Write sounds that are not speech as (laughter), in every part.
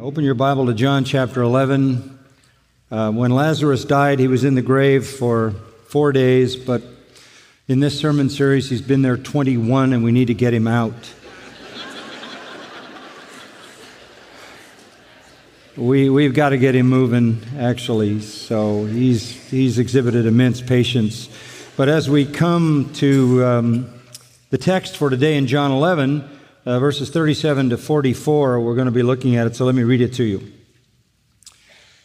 Open your Bible to John chapter 11. Uh, when Lazarus died, he was in the grave for four days, but in this sermon series, he's been there 21, and we need to get him out. we, we've got to get him moving, actually, so he's, he's exhibited immense patience. But as we come to um, the text for today in John 11, uh, verses 37 to 44. We're going to be looking at it, so let me read it to you.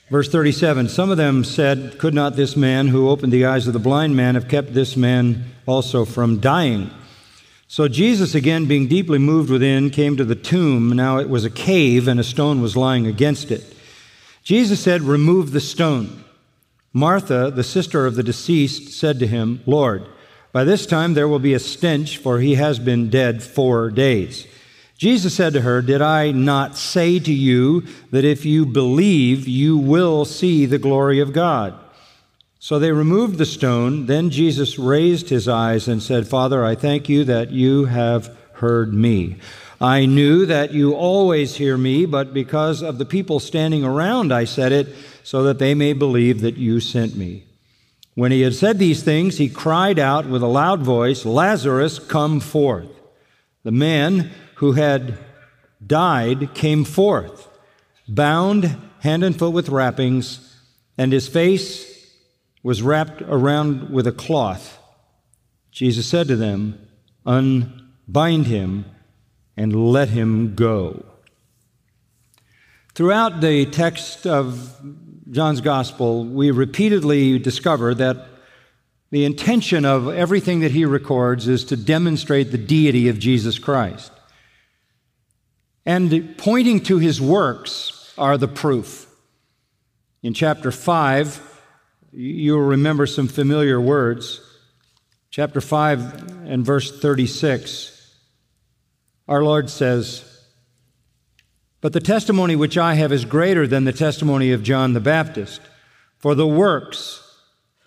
Verse 37 Some of them said, Could not this man who opened the eyes of the blind man have kept this man also from dying? So Jesus, again being deeply moved within, came to the tomb. Now it was a cave, and a stone was lying against it. Jesus said, Remove the stone. Martha, the sister of the deceased, said to him, Lord, by this time there will be a stench, for he has been dead four days. Jesus said to her, Did I not say to you that if you believe, you will see the glory of God? So they removed the stone. Then Jesus raised his eyes and said, Father, I thank you that you have heard me. I knew that you always hear me, but because of the people standing around, I said it, so that they may believe that you sent me. When he had said these things, he cried out with a loud voice, Lazarus, come forth. The man who had died came forth, bound hand and foot with wrappings, and his face was wrapped around with a cloth. Jesus said to them, Unbind him and let him go. Throughout the text of John's Gospel, we repeatedly discover that the intention of everything that he records is to demonstrate the deity of Jesus Christ. And pointing to his works are the proof. In chapter 5, you'll remember some familiar words. Chapter 5 and verse 36, our Lord says, but the testimony which I have is greater than the testimony of John the Baptist. For the works,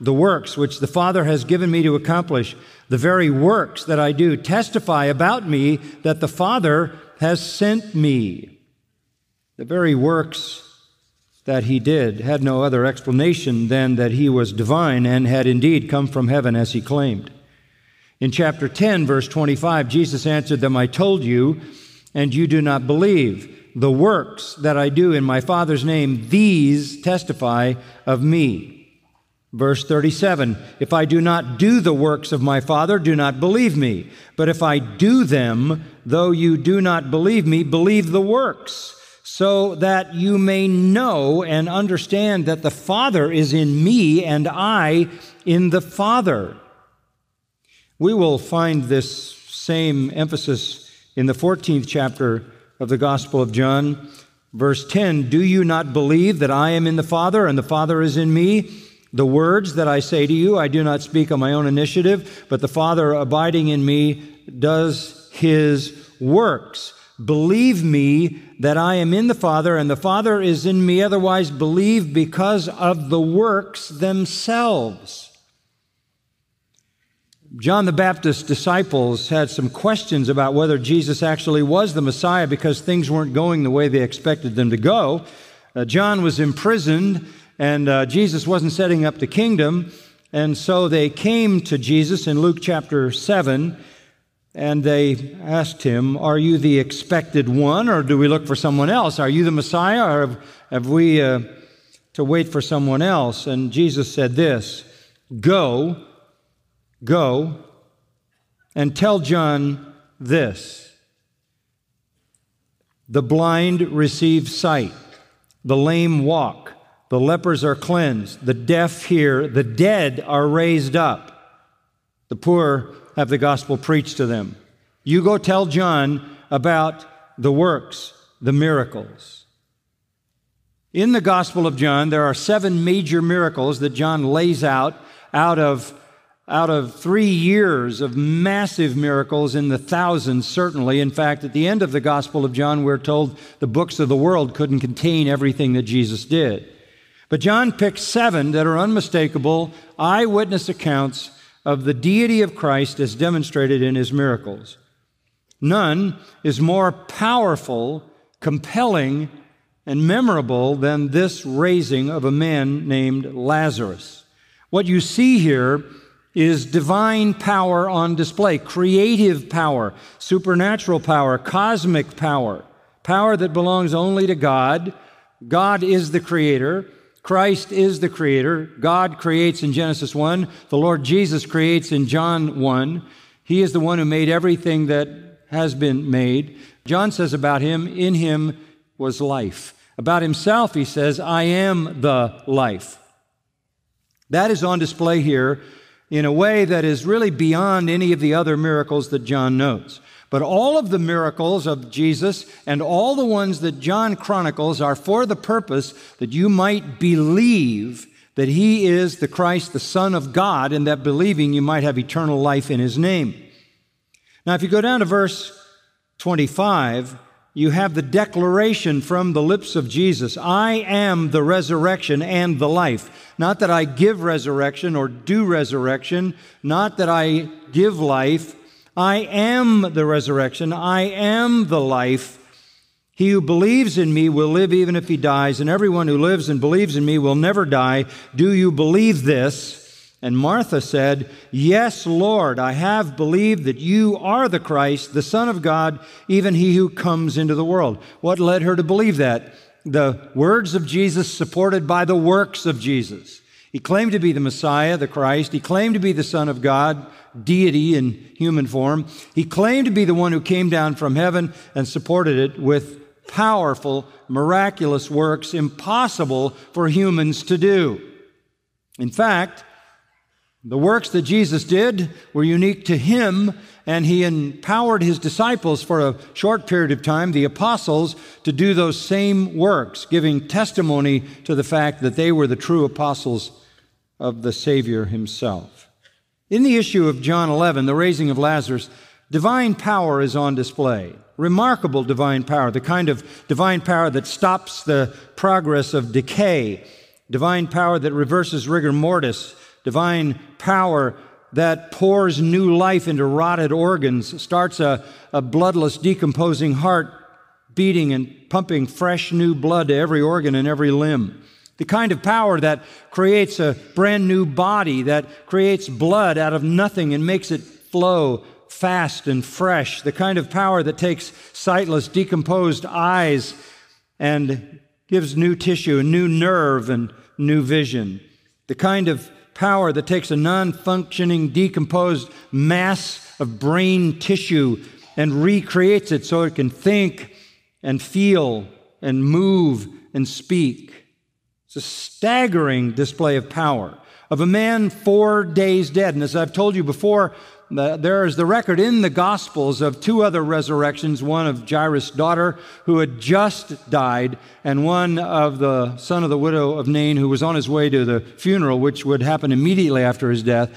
the works which the Father has given me to accomplish, the very works that I do, testify about me that the Father has sent me. The very works that he did had no other explanation than that he was divine and had indeed come from heaven as he claimed. In chapter 10, verse 25, Jesus answered them, I told you, and you do not believe the works that I do in my Father's name, these testify of me. Verse 37 If I do not do the works of my Father, do not believe me. But if I do them, though you do not believe me, believe the works, so that you may know and understand that the Father is in me and I in the Father. We will find this same emphasis in the 14th chapter of the Gospel of John, verse 10 Do you not believe that I am in the Father and the Father is in me? The words that I say to you, I do not speak on my own initiative, but the Father abiding in me does his works. Believe me that I am in the Father and the Father is in me, otherwise, believe because of the works themselves. John the Baptist's disciples had some questions about whether Jesus actually was the Messiah because things weren't going the way they expected them to go. Uh, John was imprisoned, and uh, Jesus wasn't setting up the kingdom. And so they came to Jesus in Luke chapter 7, and they asked him, Are you the expected one, or do we look for someone else? Are you the Messiah, or have, have we uh, to wait for someone else? And Jesus said this Go Go and tell John this the blind receive sight, the lame walk, the lepers are cleansed, the deaf hear, the dead are raised up, the poor have the gospel preached to them. You go tell John about the works, the miracles. In the Gospel of John, there are seven major miracles that John lays out out of out of three years of massive miracles in the thousands, certainly. In fact, at the end of the Gospel of John, we're told the books of the world couldn't contain everything that Jesus did. But John picks seven that are unmistakable eyewitness accounts of the deity of Christ as demonstrated in his miracles. None is more powerful, compelling, and memorable than this raising of a man named Lazarus. What you see here is divine power on display, creative power, supernatural power, cosmic power, power that belongs only to God. God is the creator. Christ is the creator. God creates in Genesis 1. The Lord Jesus creates in John 1. He is the one who made everything that has been made. John says about him, in him was life. About himself, he says, I am the life. That is on display here in a way that is really beyond any of the other miracles that John notes. But all of the miracles of Jesus and all the ones that John chronicles are for the purpose that you might believe that he is the Christ, the Son of God, and that believing you might have eternal life in his name. Now, if you go down to verse 25, you have the declaration from the lips of Jesus I am the resurrection and the life. Not that I give resurrection or do resurrection, not that I give life. I am the resurrection. I am the life. He who believes in me will live even if he dies, and everyone who lives and believes in me will never die. Do you believe this? And Martha said, Yes, Lord, I have believed that you are the Christ, the Son of God, even he who comes into the world. What led her to believe that? The words of Jesus supported by the works of Jesus. He claimed to be the Messiah, the Christ. He claimed to be the Son of God, deity in human form. He claimed to be the one who came down from heaven and supported it with powerful, miraculous works impossible for humans to do. In fact, the works that Jesus did were unique to him, and he empowered his disciples for a short period of time, the apostles, to do those same works, giving testimony to the fact that they were the true apostles of the Savior himself. In the issue of John 11, the raising of Lazarus, divine power is on display. Remarkable divine power, the kind of divine power that stops the progress of decay, divine power that reverses rigor mortis divine power that pours new life into rotted organs, starts a, a bloodless, decomposing heart beating and pumping fresh new blood to every organ and every limb. The kind of power that creates a brand new body, that creates blood out of nothing and makes it flow fast and fresh. The kind of power that takes sightless, decomposed eyes and gives new tissue, a new nerve, and new vision. The kind of power that takes a non functioning, decomposed mass of brain tissue and recreates it so it can think and feel and move and speak. It's a staggering display of power of a man four days dead. And as I've told you before, there is the record in the Gospels of two other resurrections one of Jairus' daughter, who had just died, and one of the son of the widow of Nain, who was on his way to the funeral, which would happen immediately after his death.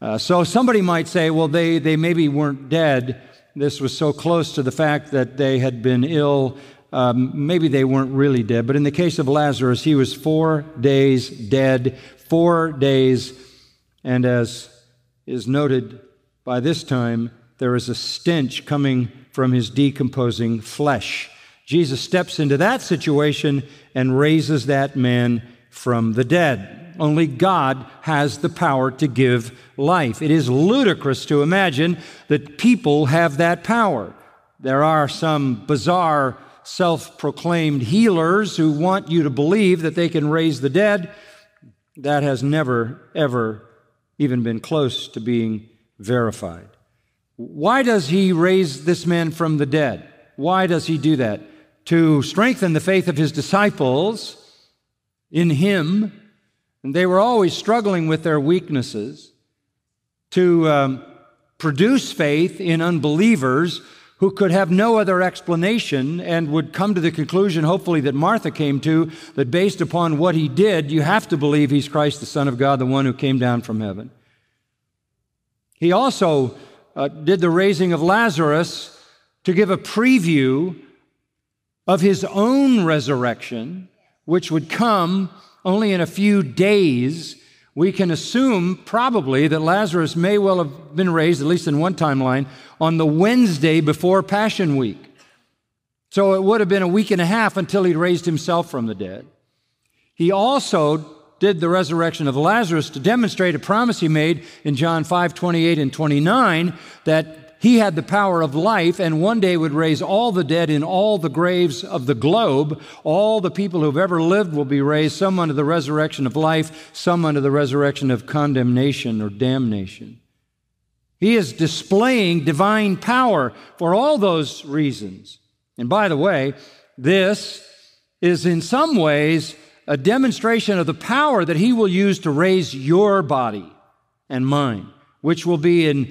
Uh, so somebody might say, well, they, they maybe weren't dead. This was so close to the fact that they had been ill. Um, maybe they weren't really dead. But in the case of Lazarus, he was four days dead, four days. And as is noted by this time, there is a stench coming from his decomposing flesh. Jesus steps into that situation and raises that man from the dead. Only God has the power to give life. It is ludicrous to imagine that people have that power. There are some bizarre self proclaimed healers who want you to believe that they can raise the dead. That has never, ever even been close to being verified. Why does he raise this man from the dead? Why does he do that? To strengthen the faith of his disciples in him. And they were always struggling with their weaknesses. To um, produce faith in unbelievers who could have no other explanation and would come to the conclusion, hopefully, that Martha came to, that based upon what he did, you have to believe he's Christ, the Son of God, the one who came down from heaven. He also uh, did the raising of Lazarus to give a preview of his own resurrection, which would come only in a few days. We can assume probably that Lazarus may well have been raised, at least in one timeline, on the Wednesday before Passion Week. So it would have been a week and a half until he raised himself from the dead. He also did the resurrection of Lazarus to demonstrate a promise he made in John 5 28 and 29 that he had the power of life and one day would raise all the dead in all the graves of the globe. All the people who've ever lived will be raised, some unto the resurrection of life, some unto the resurrection of condemnation or damnation. He is displaying divine power for all those reasons. And by the way, this is in some ways a demonstration of the power that he will use to raise your body and mine, which will be in,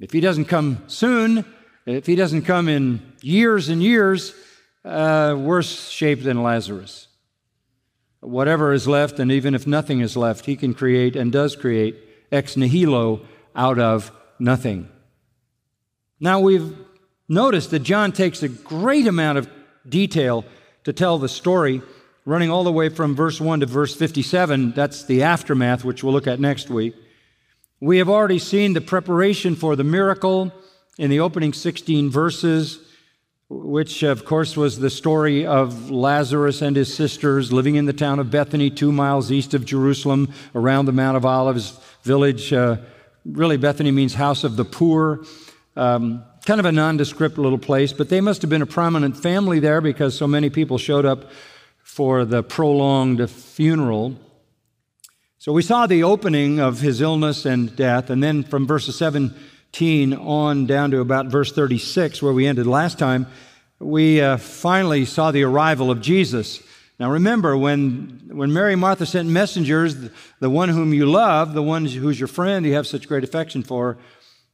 if he doesn't come soon, if he doesn't come in years and years, uh, worse shape than Lazarus. Whatever is left, and even if nothing is left, he can create and does create ex nihilo out of nothing. Now we've noticed that John takes a great amount of detail to tell the story, running all the way from verse 1 to verse 57. That's the aftermath, which we'll look at next week. We have already seen the preparation for the miracle in the opening 16 verses, which, of course, was the story of Lazarus and his sisters living in the town of Bethany, two miles east of Jerusalem, around the Mount of Olives village. Uh, really, Bethany means house of the poor. Um, kind of a nondescript little place, but they must have been a prominent family there because so many people showed up for the prolonged funeral. So we saw the opening of his illness and death, and then from verses 17 on down to about verse 36, where we ended last time, we uh, finally saw the arrival of Jesus. Now remember, when, when Mary and Martha sent messengers, the one whom you love, the one who's your friend you have such great affection for,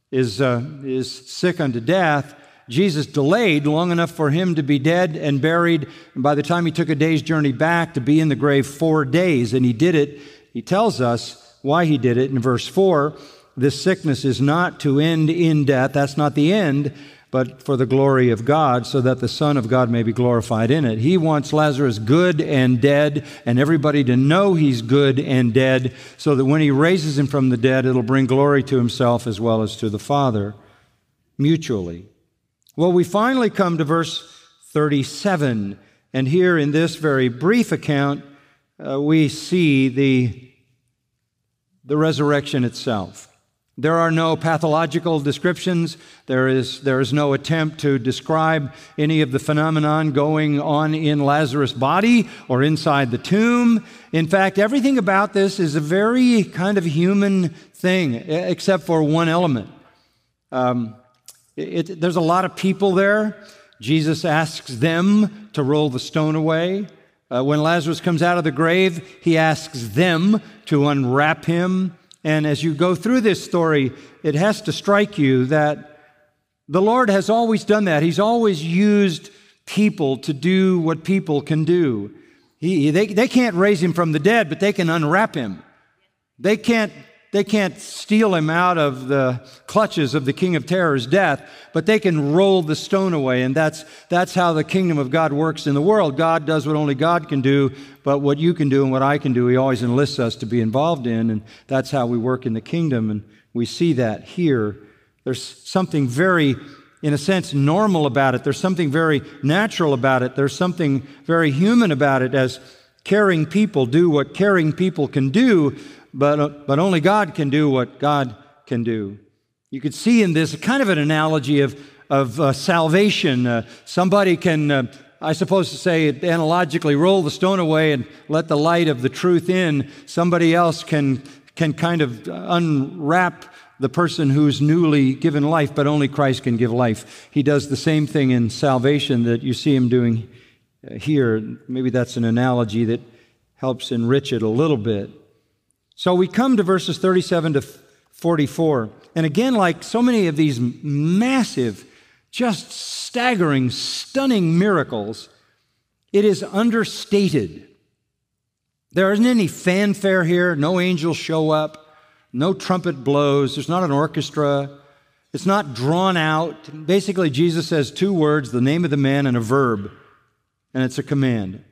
is, uh, is sick unto death, Jesus delayed long enough for him to be dead and buried. And by the time he took a day's journey back, to be in the grave four days. And he did it. He tells us why he did it in verse 4. This sickness is not to end in death. That's not the end, but for the glory of God, so that the Son of God may be glorified in it. He wants Lazarus good and dead, and everybody to know he's good and dead, so that when he raises him from the dead, it'll bring glory to himself as well as to the Father, mutually. Well, we finally come to verse 37, and here in this very brief account, uh, we see the, the resurrection itself. There are no pathological descriptions. There is, there is no attempt to describe any of the phenomenon going on in Lazarus' body or inside the tomb. In fact, everything about this is a very kind of human thing, except for one element. Um, it, there's a lot of people there. Jesus asks them to roll the stone away. Uh, when Lazarus comes out of the grave, he asks them to unwrap him. And as you go through this story, it has to strike you that the Lord has always done that. He's always used people to do what people can do. He, they, they can't raise him from the dead, but they can unwrap him. They can't they can't steal him out of the clutches of the king of terror's death, but they can roll the stone away. And that's, that's how the kingdom of God works in the world. God does what only God can do, but what you can do and what I can do, he always enlists us to be involved in. And that's how we work in the kingdom. And we see that here. There's something very in a sense, normal about it. There's something very natural about it. There's something very human about it as caring people do what caring people can do but, uh, but only God can do what God can do. You could see in this kind of an analogy of, of uh, salvation. Uh, somebody can, uh, I suppose to say analogically, roll the stone away and let the light of the truth in. Somebody else can, can kind of unwrap the person who's newly given life, but only Christ can give life. He does the same thing in salvation that you see him doing uh, here. Maybe that's an analogy that helps enrich it a little bit. So we come to verses 37 to 44. And again, like so many of these massive, just staggering, stunning miracles, it is understated. There isn't any fanfare here, no angels show up, no trumpet blows, there's not an orchestra, it's not drawn out. Basically, Jesus says two words the name of the man and a verb, and it's a command.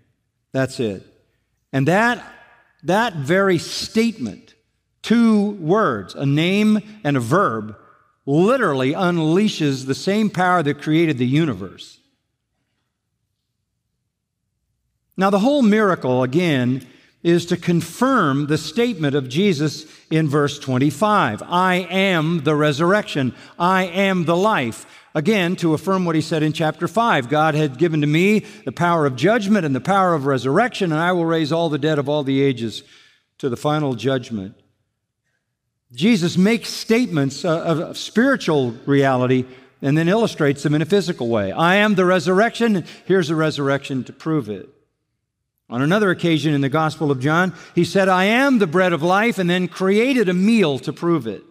That's it. And that that very statement, two words, a name and a verb, literally unleashes the same power that created the universe. Now, the whole miracle, again, is to confirm the statement of Jesus in verse 25 I am the resurrection, I am the life. Again, to affirm what he said in chapter 5 God had given to me the power of judgment and the power of resurrection, and I will raise all the dead of all the ages to the final judgment. Jesus makes statements uh, of spiritual reality and then illustrates them in a physical way. I am the resurrection. Here's a resurrection to prove it. On another occasion in the Gospel of John, he said, I am the bread of life, and then created a meal to prove it.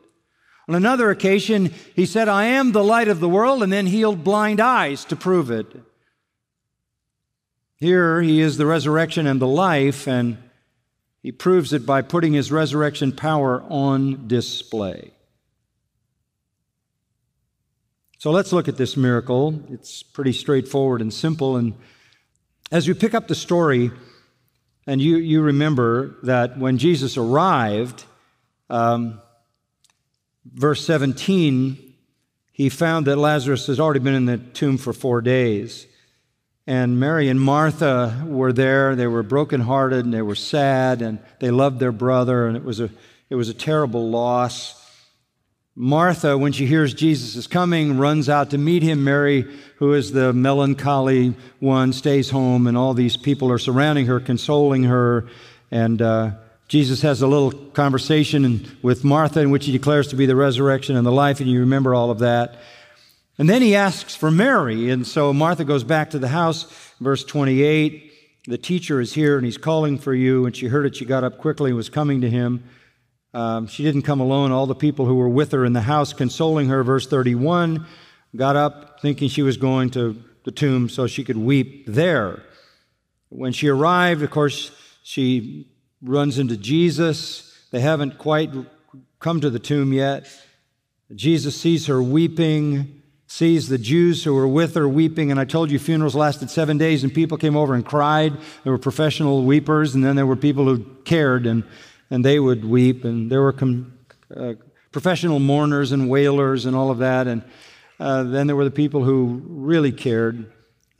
On another occasion, he said, I am the light of the world, and then healed blind eyes to prove it. Here he is the resurrection and the life, and he proves it by putting his resurrection power on display. So let's look at this miracle. It's pretty straightforward and simple. And as we pick up the story, and you, you remember that when Jesus arrived, um, verse 17, he found that Lazarus has already been in the tomb for four days. And Mary and Martha were there. They were brokenhearted and they were sad and they loved their brother, and it was a, it was a terrible loss. Martha, when she hears Jesus is coming, runs out to meet him. Mary, who is the melancholy one, stays home, and all these people are surrounding her, consoling her. And uh, Jesus has a little conversation with Martha in which he declares to be the resurrection and the life, and you remember all of that. And then he asks for Mary, and so Martha goes back to the house. Verse 28 The teacher is here, and he's calling for you. And she heard it, she got up quickly and was coming to him. Um, she didn't come alone. All the people who were with her in the house consoling her, verse 31, got up thinking she was going to the tomb so she could weep there. When she arrived, of course, she runs into Jesus. They haven't quite come to the tomb yet. Jesus sees her weeping, sees the Jews who were with her weeping. And I told you funerals lasted seven days, and people came over and cried. There were professional weepers, and then there were people who cared. And and they would weep, and there were com- uh, professional mourners and wailers and all of that, and uh, then there were the people who really cared.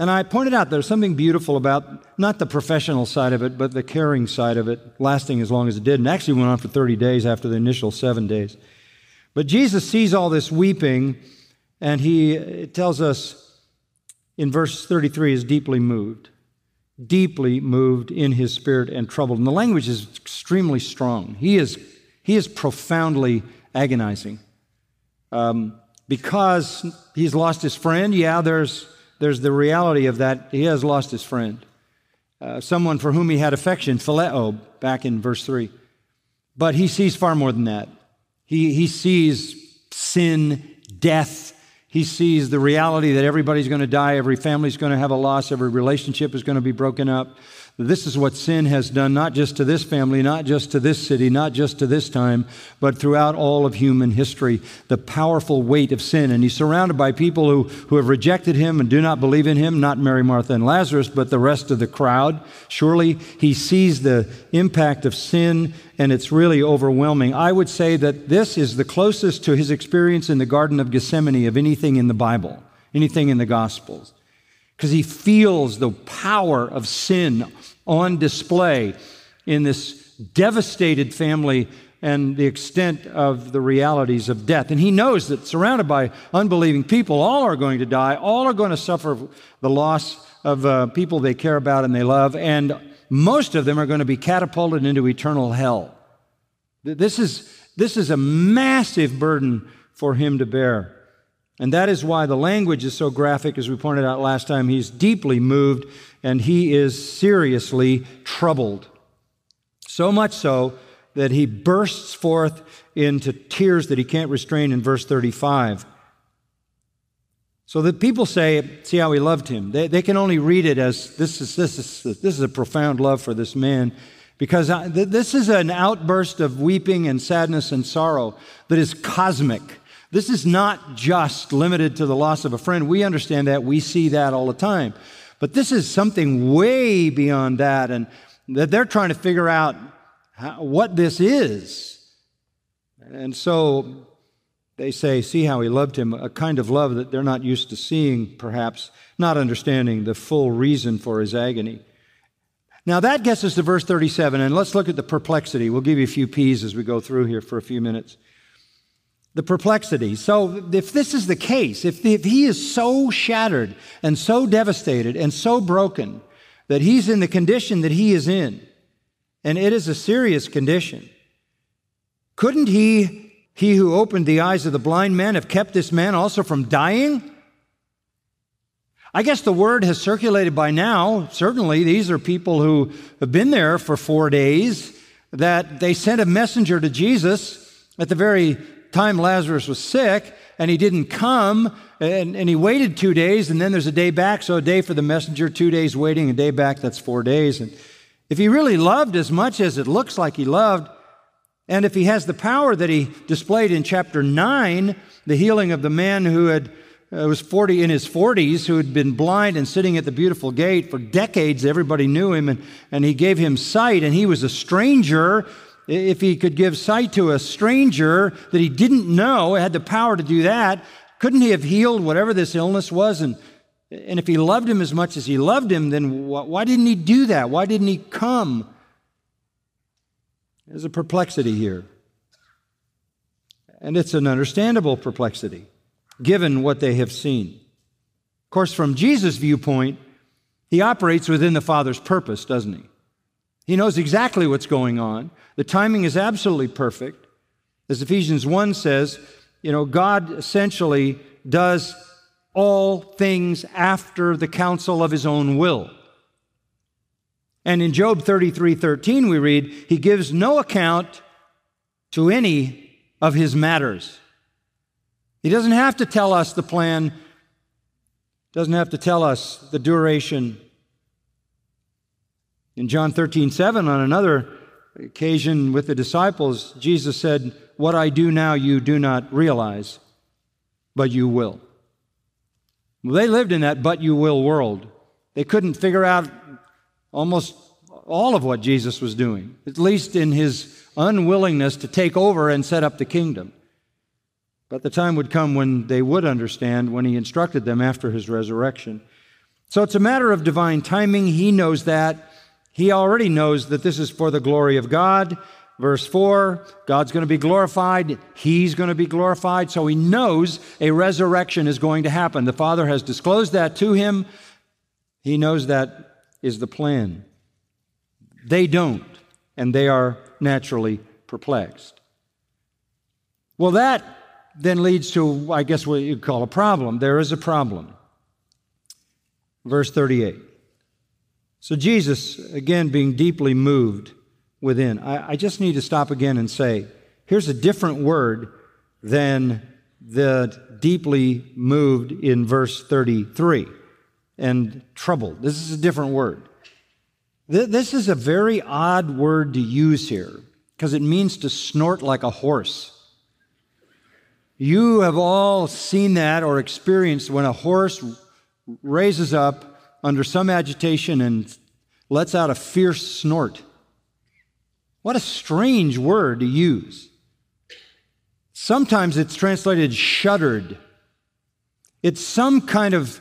And I pointed out there's something beautiful about not the professional side of it, but the caring side of it, lasting as long as it did, and actually went on for 30 days after the initial seven days. But Jesus sees all this weeping, and he tells us in verse 33 is deeply moved deeply moved in his spirit and troubled. And the language is extremely strong. He is, he is profoundly agonizing. Um, because he's lost his friend, yeah, there's, there's the reality of that. He has lost his friend. Uh, someone for whom he had affection, phileo, back in verse 3. But he sees far more than that. He, he sees sin, death, he sees the reality that everybody's going to die, every family's going to have a loss, every relationship is going to be broken up. This is what sin has done, not just to this family, not just to this city, not just to this time, but throughout all of human history. The powerful weight of sin. And he's surrounded by people who, who have rejected him and do not believe in him, not Mary, Martha, and Lazarus, but the rest of the crowd. Surely he sees the impact of sin, and it's really overwhelming. I would say that this is the closest to his experience in the Garden of Gethsemane of anything in the Bible, anything in the Gospels because he feels the power of sin on display in this devastated family and the extent of the realities of death. And he knows that surrounded by unbelieving people, all are going to die, all are going to suffer the loss of uh, people they care about and they love, and most of them are going to be catapulted into eternal hell. This is, this is a massive burden for him to bear. And that is why the language is so graphic, as we pointed out last time. He's deeply moved and he is seriously troubled. So much so that he bursts forth into tears that he can't restrain in verse 35. So that people say, see how he loved him. They, they can only read it as this is, this, is, this is a profound love for this man because uh, this is an outburst of weeping and sadness and sorrow that is cosmic. This is not just limited to the loss of a friend. We understand that. We see that all the time. But this is something way beyond that, and that they're trying to figure out how, what this is. And so they say, See how he loved him, a kind of love that they're not used to seeing, perhaps, not understanding the full reason for his agony. Now that gets us to verse 37, and let's look at the perplexity. We'll give you a few P's as we go through here for a few minutes. The perplexity. So, if this is the case, if, if he is so shattered and so devastated and so broken that he's in the condition that he is in, and it is a serious condition, couldn't he, he who opened the eyes of the blind man, have kept this man also from dying? I guess the word has circulated by now. Certainly, these are people who have been there for four days, that they sent a messenger to Jesus at the very time Lazarus was sick, and he didn't come, and, and he waited two days, and then there's a day back, so a day for the messenger, two days waiting, a day back, that's four days. And if he really loved as much as it looks like he loved, and if he has the power that he displayed in chapter 9, the healing of the man who had uh, was 40 in his 40s who had been blind and sitting at the beautiful gate for decades everybody knew him and, and he gave him sight and he was a stranger if he could give sight to a stranger that he didn't know had the power to do that couldn't he have healed whatever this illness was and and if he loved him as much as he loved him then why didn't he do that why didn't he come there's a perplexity here and it's an understandable perplexity given what they have seen. Of course, from Jesus' viewpoint, he operates within the Father's purpose, doesn't he? He knows exactly what's going on. The timing is absolutely perfect. As Ephesians 1 says, you know, God essentially does all things after the counsel of his own will. And in Job 33 13, we read, He gives no account to any of his matters. He doesn't have to tell us the plan, doesn't have to tell us the duration. In John 13, 7, on another occasion with the disciples, Jesus said, What I do now you do not realize, but you will. Well, they lived in that but you will world. They couldn't figure out almost all of what Jesus was doing, at least in his unwillingness to take over and set up the kingdom. But the time would come when they would understand when he instructed them after his resurrection. So it's a matter of divine timing. He knows that. He already knows that this is for the glory of God. Verse 4 God's going to be glorified. He's going to be glorified. So he knows a resurrection is going to happen. The Father has disclosed that to him. He knows that is the plan. They don't, and they are naturally perplexed. Well, that then leads to, I guess, what you call a problem. There is a problem. Verse 38. So, Jesus, again, being deeply moved within, I, I just need to stop again and say, here's a different word than the deeply moved in verse 33 and troubled. This is a different word. This is a very odd word to use here because it means to snort like a horse. You have all seen that or experienced when a horse raises up under some agitation and lets out a fierce snort. What a strange word to use. Sometimes it's translated shuddered. It's some kind of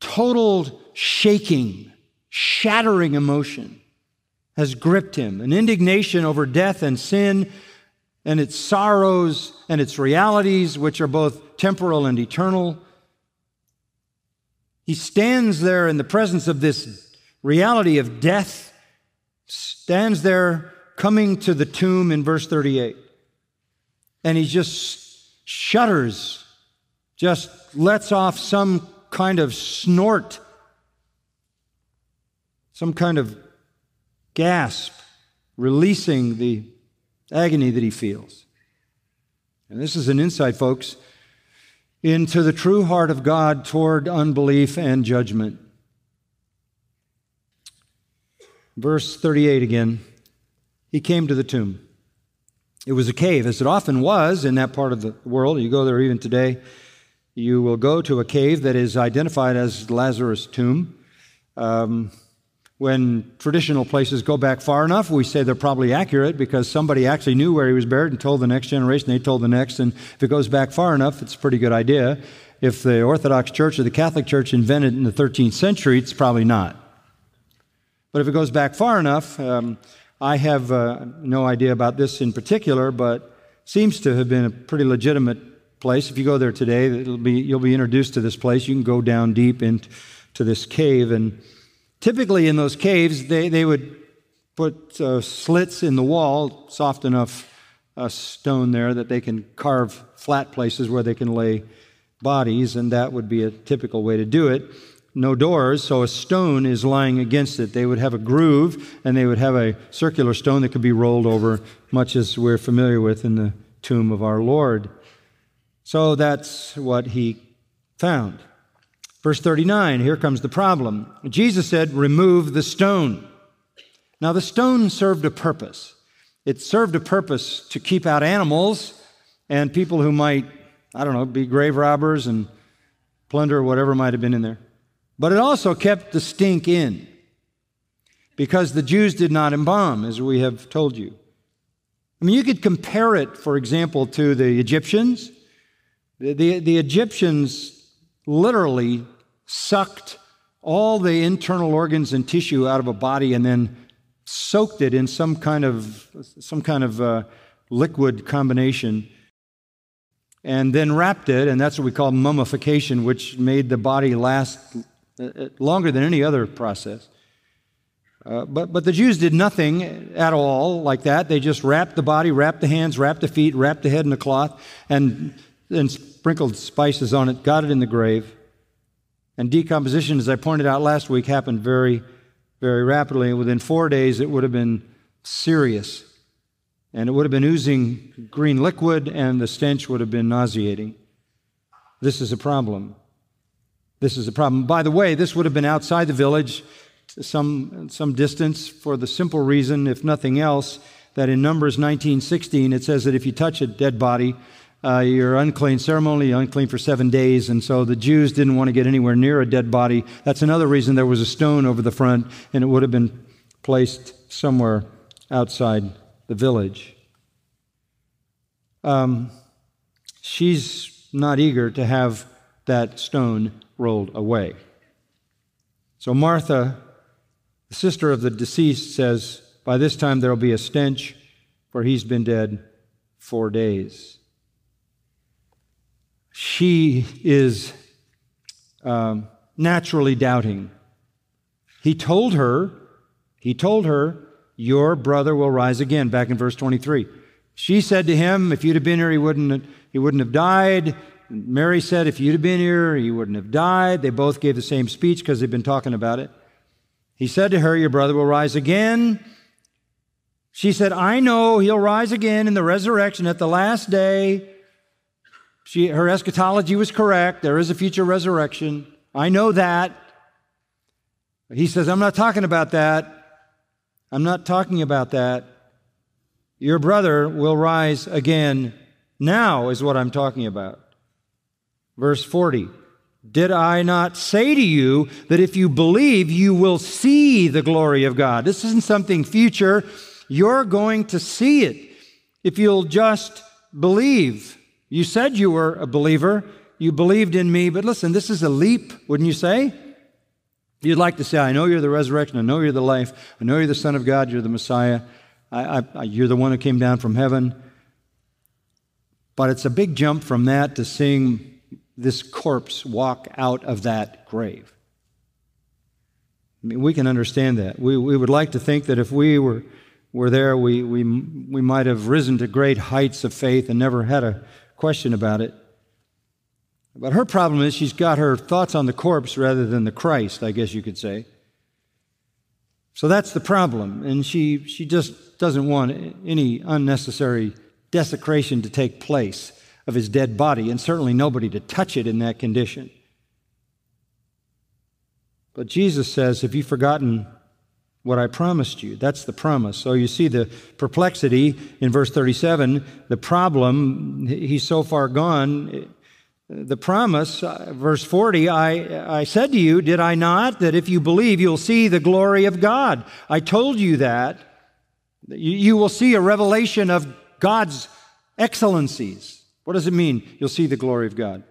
total shaking, shattering emotion has gripped him, an indignation over death and sin and its sorrows and its realities, which are both temporal and eternal. He stands there in the presence of this reality of death, stands there coming to the tomb in verse 38. And he just shudders, just lets off some kind of snort, some kind of gasp, releasing the agony that he feels. And this is an insight, folks, into the true heart of God toward unbelief and judgment. Verse 38 again. He came to the tomb. It was a cave, as it often was in that part of the world. You go there even today. You will go to a cave that is identified as Lazarus' tomb. Um, when traditional places go back far enough, we say they're probably accurate because somebody actually knew where he was buried and told the next generation, they told the next. And if it goes back far enough, it's a pretty good idea. If the Orthodox Church or the Catholic Church invented in the 13th century, it's probably not. But if it goes back far enough, um, I have uh, no idea about this in particular, but seems to have been a pretty legitimate place. If you go there today, be, you'll be introduced to this place. You can go down deep into this cave. And typically in those caves, they, they would put uh, slits in the wall, soft enough uh, stone there that they can carve flat places where they can lay bodies, and that would be a typical way to do it. No doors, so a stone is lying against it. They would have a groove, and they would have a circular stone that could be rolled over, much as we're familiar with in the tomb of our Lord. So that's what he found. Verse 39, here comes the problem. Jesus said, Remove the stone. Now, the stone served a purpose. It served a purpose to keep out animals and people who might, I don't know, be grave robbers and plunder whatever might have been in there. But it also kept the stink in because the Jews did not embalm, as we have told you. I mean, you could compare it, for example, to the Egyptians. The, the, the Egyptians literally sucked all the internal organs and tissue out of a body and then soaked it in some kind of, some kind of uh, liquid combination and then wrapped it, and that's what we call mummification, which made the body last uh, uh, longer than any other process. Uh, but, but the Jews did nothing at all like that. They just wrapped the body, wrapped the hands, wrapped the feet, wrapped the head in a cloth, and then sprinkled spices on it, got it in the grave. And decomposition, as I pointed out last week, happened very, very rapidly. And within four days, it would have been serious. And it would have been oozing green liquid, and the stench would have been nauseating. This is a problem. This is a problem. By the way, this would have been outside the village, some, some distance, for the simple reason, if nothing else, that in Numbers 19:16 it says that if you touch a dead body, uh, you're unclean ceremonially, unclean for seven days. And so the Jews didn't want to get anywhere near a dead body. That's another reason there was a stone over the front, and it would have been placed somewhere outside the village. Um, she's not eager to have that stone rolled away. So Martha, the sister of the deceased, says, By this time there will be a stench, for he's been dead four days. She is um, naturally doubting. He told her, he told her, Your brother will rise again, back in verse 23. She said to him, If you'd have been here, he wouldn't, he wouldn't have died. Mary said, If you'd have been here, he wouldn't have died. They both gave the same speech because they've been talking about it. He said to her, Your brother will rise again. She said, I know he'll rise again in the resurrection at the last day. She, her eschatology was correct. There is a future resurrection. I know that. He says, I'm not talking about that. I'm not talking about that. Your brother will rise again now, is what I'm talking about. Verse 40 Did I not say to you that if you believe, you will see the glory of God? This isn't something future. You're going to see it if you'll just believe. You said you were a believer, you believed in me, but listen, this is a leap, wouldn't you say? You'd like to say, I know you're the resurrection, I know you're the life, I know you're the Son of God, you're the Messiah, I, I, you're the one who came down from heaven. But it's a big jump from that to seeing this corpse walk out of that grave. I mean, we can understand that. We, we would like to think that if we were, were there, we, we, we might have risen to great heights of faith and never had a question about it. But her problem is she's got her thoughts on the corpse rather than the Christ, I guess you could say. So that's the problem. And she, she just doesn't want any unnecessary desecration to take place of his dead body, and certainly nobody to touch it in that condition. But Jesus says, Have you forgotten what I promised you? That's the promise. So you see the perplexity in verse 37, the problem, he's so far gone. The promise, uh, verse 40, I, I said to you, did I not, that if you believe, you'll see the glory of God? I told you that. You, you will see a revelation of God's excellencies. What does it mean? You'll see the glory of God.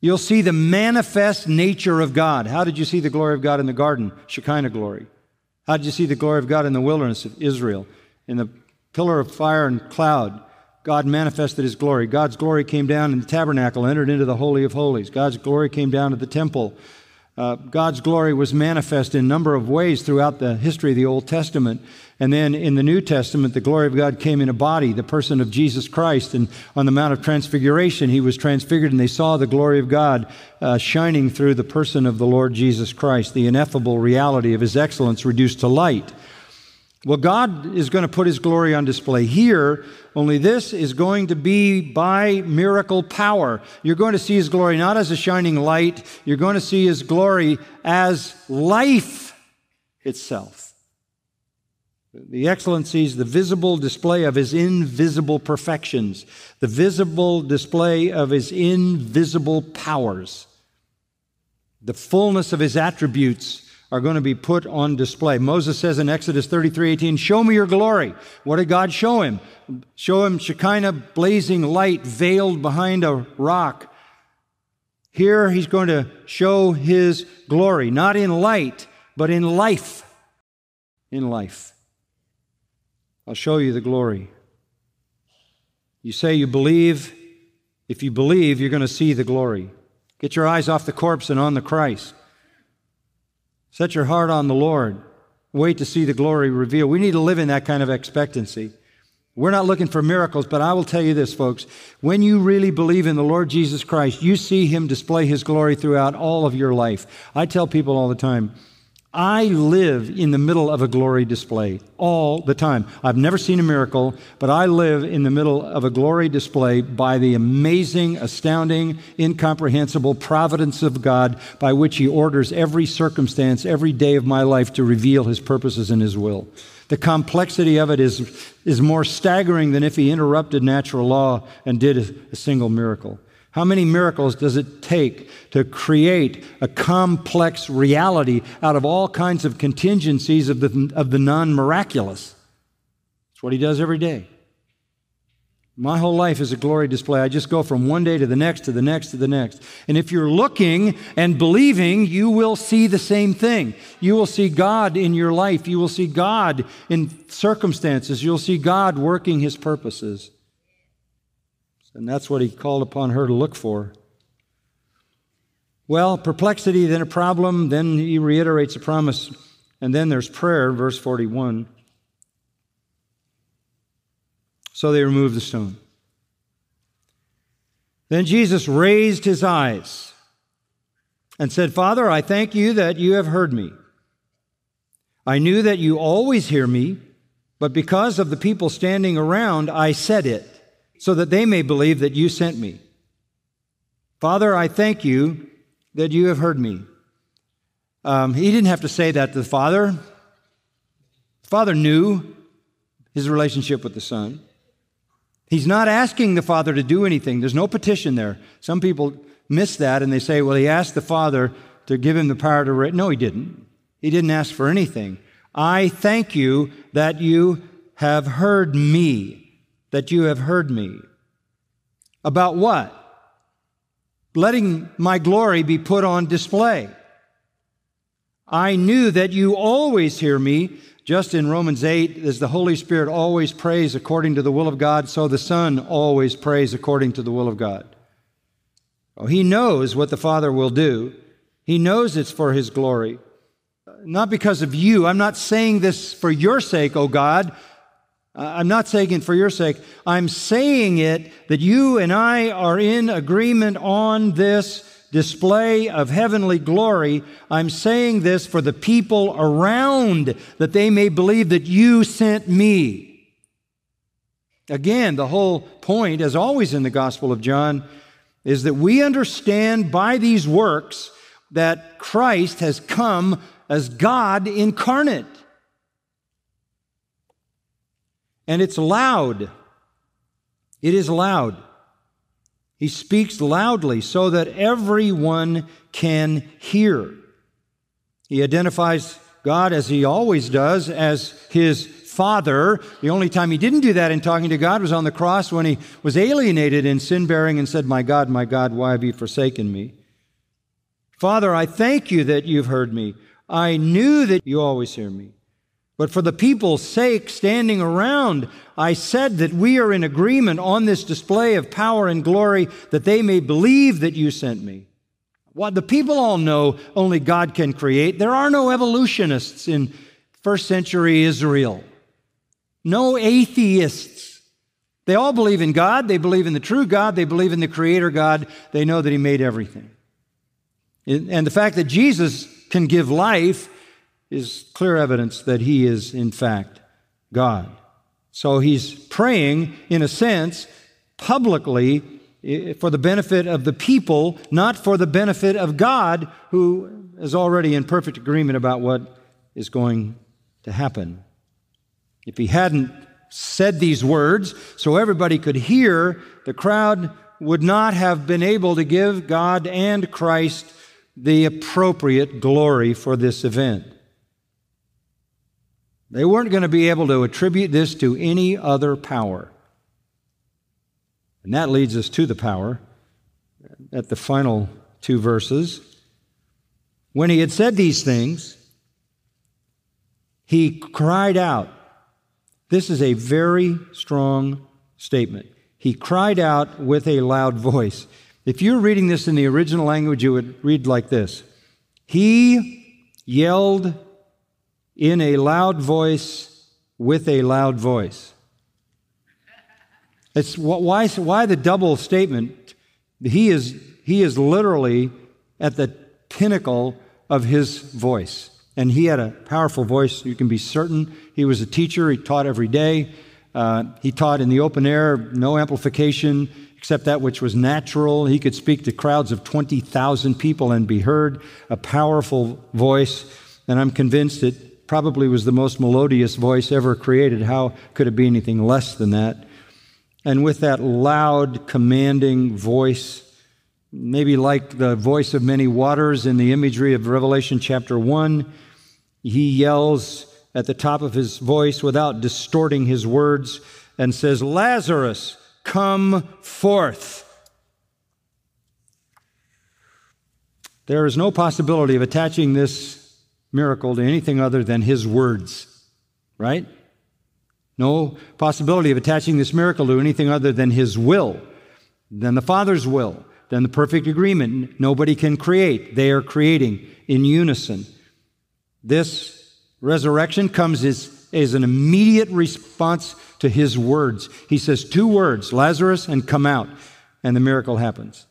You'll see the manifest nature of God. How did you see the glory of God in the garden? Shekinah glory. How did you see the glory of God in the wilderness of Israel? In the pillar of fire and cloud, God manifested his glory. God's glory came down in the tabernacle, entered into the Holy of Holies. God's glory came down to the temple. Uh, God's glory was manifest in a number of ways throughout the history of the Old Testament. And then in the New Testament, the glory of God came in a body, the person of Jesus Christ. And on the Mount of Transfiguration, he was transfigured, and they saw the glory of God uh, shining through the person of the Lord Jesus Christ, the ineffable reality of his excellence reduced to light. Well, God is going to put his glory on display here, only this is going to be by miracle power. You're going to see his glory not as a shining light, you're going to see his glory as life itself. The excellencies, the visible display of his invisible perfections, the visible display of his invisible powers, the fullness of his attributes are going to be put on display. Moses says in Exodus 33 18, Show me your glory. What did God show him? Show him Shekinah blazing light veiled behind a rock. Here he's going to show his glory, not in light, but in life. In life. I'll show you the glory. You say you believe. If you believe, you're going to see the glory. Get your eyes off the corpse and on the Christ. Set your heart on the Lord. Wait to see the glory revealed. We need to live in that kind of expectancy. We're not looking for miracles, but I will tell you this, folks. When you really believe in the Lord Jesus Christ, you see Him display His glory throughout all of your life. I tell people all the time, I live in the middle of a glory display all the time. I've never seen a miracle, but I live in the middle of a glory display by the amazing, astounding, incomprehensible providence of God by which He orders every circumstance, every day of my life to reveal His purposes and His will. The complexity of it is, is more staggering than if He interrupted natural law and did a, a single miracle. How many miracles does it take to create a complex reality out of all kinds of contingencies of the, of the non miraculous? That's what he does every day. My whole life is a glory display. I just go from one day to the next, to the next, to the next. And if you're looking and believing, you will see the same thing. You will see God in your life. You will see God in circumstances. You'll see God working his purposes. And that's what he called upon her to look for. Well, perplexity, then a problem, then he reiterates a promise, and then there's prayer, verse 41. So they removed the stone. Then Jesus raised his eyes and said, Father, I thank you that you have heard me. I knew that you always hear me, but because of the people standing around, I said it so that they may believe that you sent me. Father, I thank you that you have heard me. Um, he didn't have to say that to the Father. The Father knew his relationship with the Son. He's not asking the Father to do anything. There's no petition there. Some people miss that and they say, well, he asked the Father to give him the power to write. No, he didn't. He didn't ask for anything. I thank you that you have heard me that you have heard me. About what? Letting my glory be put on display. I knew that you always hear me. Just in Romans 8, as the Holy Spirit always prays according to the will of God, so the Son always prays according to the will of God. Oh, he knows what the Father will do. He knows it's for His glory. Not because of you. I'm not saying this for your sake, O oh God. I'm not saying it for your sake. I'm saying it that you and I are in agreement on this display of heavenly glory. I'm saying this for the people around that they may believe that you sent me. Again, the whole point, as always in the Gospel of John, is that we understand by these works that Christ has come as God incarnate. And it's loud. It is loud. He speaks loudly so that everyone can hear. He identifies God as he always does as his Father. The only time he didn't do that in talking to God was on the cross when he was alienated in sin bearing and said, My God, my God, why have you forsaken me? Father, I thank you that you've heard me. I knew that you always hear me. But for the people's sake standing around, I said that we are in agreement on this display of power and glory that they may believe that you sent me. What the people all know only God can create. There are no evolutionists in first century Israel. No atheists. They all believe in God. They believe in the true God. They believe in the creator God. They know that he made everything. And the fact that Jesus can give life is clear evidence that he is, in fact, God. So he's praying, in a sense, publicly eh, for the benefit of the people, not for the benefit of God, who is already in perfect agreement about what is going to happen. If he hadn't said these words so everybody could hear, the crowd would not have been able to give God and Christ the appropriate glory for this event. They weren't going to be able to attribute this to any other power. And that leads us to the power at the final two verses. When he had said these things, he cried out. This is a very strong statement. He cried out with a loud voice. If you're reading this in the original language, you would read like this He yelled in a loud voice with a loud voice. It's why, why the double statement? He is, he is literally at the pinnacle of his voice. And he had a powerful voice. You can be certain. He was a teacher. He taught every day. Uh, he taught in the open air, no amplification except that which was natural. He could speak to crowds of 20,000 people and be heard. A powerful voice. And I'm convinced it probably was the most melodious voice ever created. How could it be anything less than that? And with that loud, commanding voice, maybe like the voice of many waters in the imagery of Revelation chapter 1, he yells at the top of his voice without distorting his words and says, Lazarus, come forth. There is no possibility of attaching this miracle to anything other than his words, right? No possibility of attaching this miracle to anything other than his will, than the Father's will, than the perfect agreement. Nobody can create. They are creating in unison. This resurrection comes as, as an immediate response to his words. He says two words, Lazarus and come out, and the miracle happens.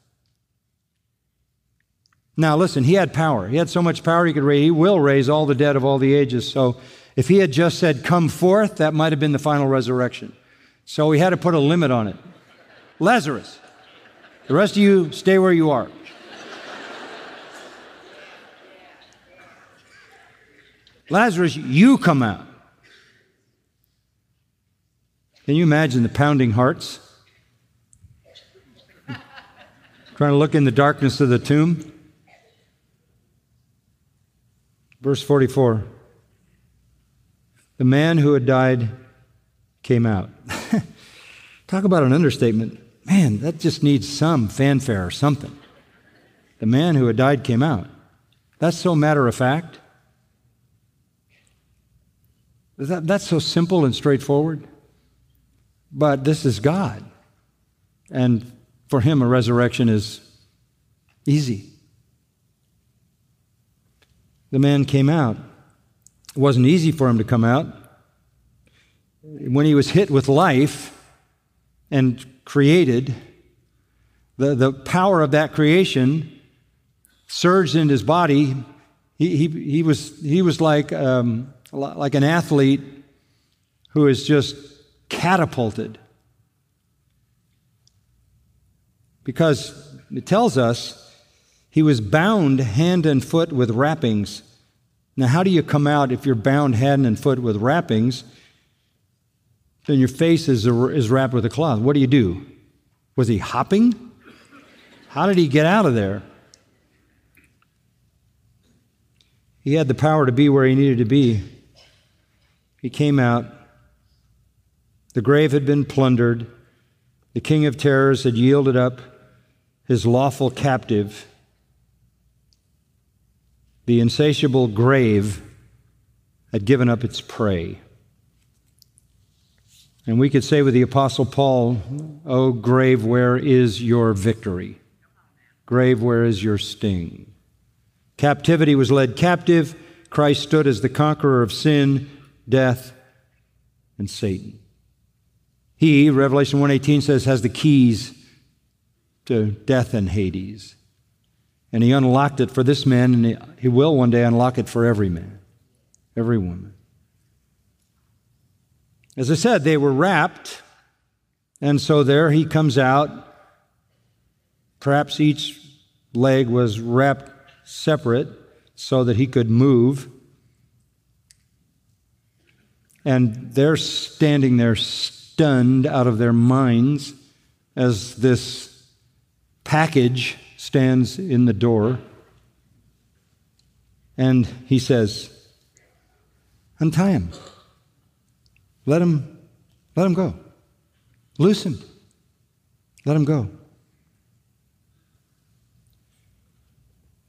Now, listen, he had power. He had so much power he could raise, he will raise all the dead of all the ages. So if he had just said, come forth, that might have been the final resurrection. So he had to put a limit on it. Lazarus, the rest of you stay where you are. Lazarus, you come out. Can you imagine the pounding hearts? (laughs) Trying to look in the darkness of the tomb. Verse 44 The man who had died came out. (laughs) Talk about an understatement. Man, that just needs some fanfare or something. The man who had died came out. That's so matter of fact. That, that's so simple and straightforward. But this is God. And for him, a resurrection is easy the man came out. It wasn't easy for him to come out. When he was hit with life and created, the, the power of that creation surged in his body. He, he, he, was, he was like, um, like an athlete who is just catapulted. Because it tells us he was bound hand and foot with wrappings. Now, how do you come out if you're bound hand and foot with wrappings? Then your face is, is wrapped with a cloth. What do you do? Was he hopping? How did he get out of there? He had the power to be where he needed to be. He came out. The grave had been plundered. The king of terrors had yielded up his lawful captive the insatiable grave had given up its prey. And we could say with the Apostle Paul, Oh, grave, where is your victory? Grave, where is your sting? Captivity was led captive. Christ stood as the conqueror of sin, death, and Satan. He, Revelation 1:18 says, has the keys to death and Hades. And he unlocked it for this man, and he will one day unlock it for every man, every woman. As I said, they were wrapped, and so there he comes out. Perhaps each leg was wrapped separate so that he could move. And they're standing there stunned out of their minds as this package stands in the door. And he says, Untie him. Let him, let him go. Loose him. Let him go.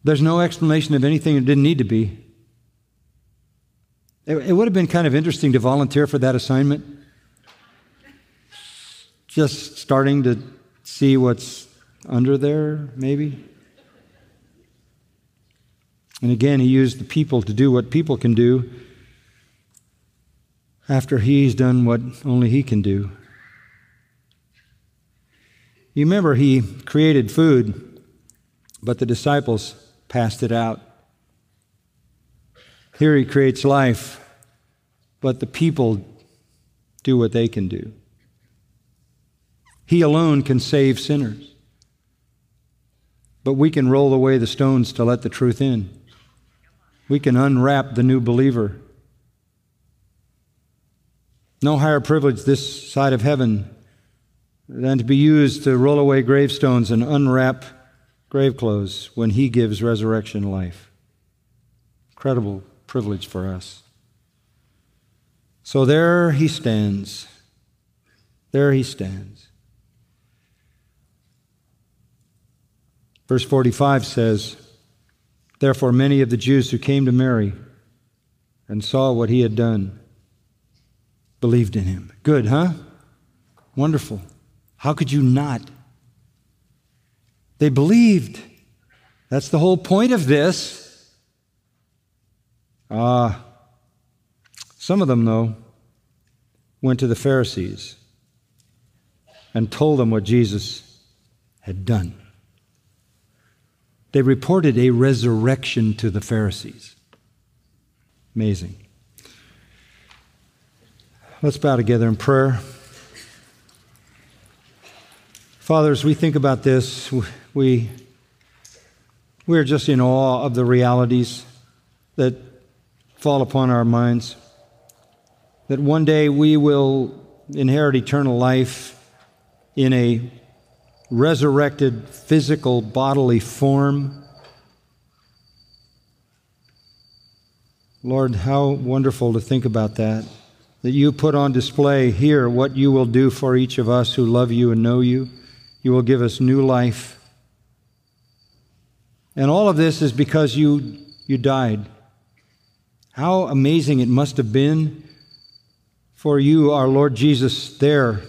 There's no explanation of anything that didn't need to be. It, it would have been kind of interesting to volunteer for that assignment. Just starting to see what's under there, maybe. And again, he used the people to do what people can do after he's done what only he can do. You remember he created food, but the disciples passed it out. Here he creates life, but the people do what they can do. He alone can save sinners. But we can roll away the stones to let the truth in. We can unwrap the new believer. No higher privilege this side of heaven than to be used to roll away gravestones and unwrap grave clothes when He gives resurrection life. Incredible privilege for us. So there He stands. There He stands. Verse 45 says, Therefore, many of the Jews who came to Mary and saw what he had done believed in him. Good, huh? Wonderful. How could you not? They believed. That's the whole point of this. Ah, uh, some of them, though, went to the Pharisees and told them what Jesus had done. They reported a resurrection to the Pharisees. Amazing. Let's bow together in prayer. Father, as we think about this, we, we are just in awe of the realities that fall upon our minds. That one day we will inherit eternal life in a resurrected physical bodily form. Lord, how wonderful to think about that. That you put on display here what you will do for each of us who love you and know you. You will give us new life. And all of this is because you, you died. How amazing it must have been for you, our Lord Jesus, there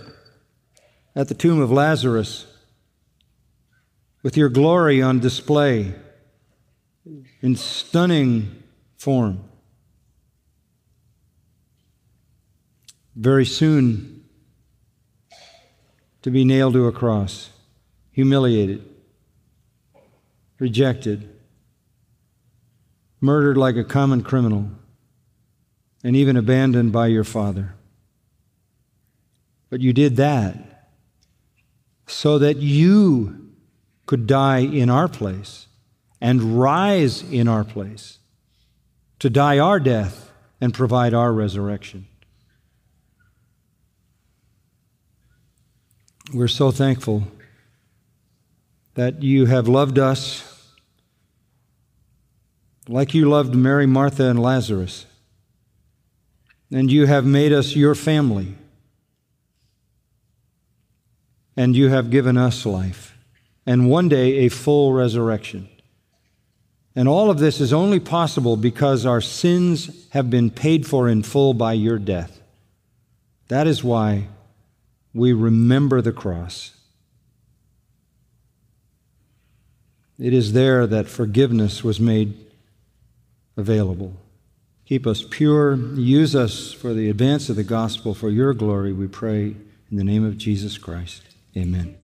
at the tomb of Lazarus with your glory on display in stunning form. Very soon to be nailed to a cross, humiliated, rejected, murdered like a common criminal, and even abandoned by your Father. But you did that so that you could die in our place and rise in our place to die our death and provide our resurrection. We're so thankful that you have loved us like you loved Mary, Martha, and Lazarus. And you have made us your family. And you have given us life and one day a full resurrection. And all of this is only possible because our sins have been paid for in full by your death. That is why we remember the cross. It is there that forgiveness was made available. Keep us pure. Use us for the advance of the gospel for your glory, we pray. In the name of Jesus Christ. Amen.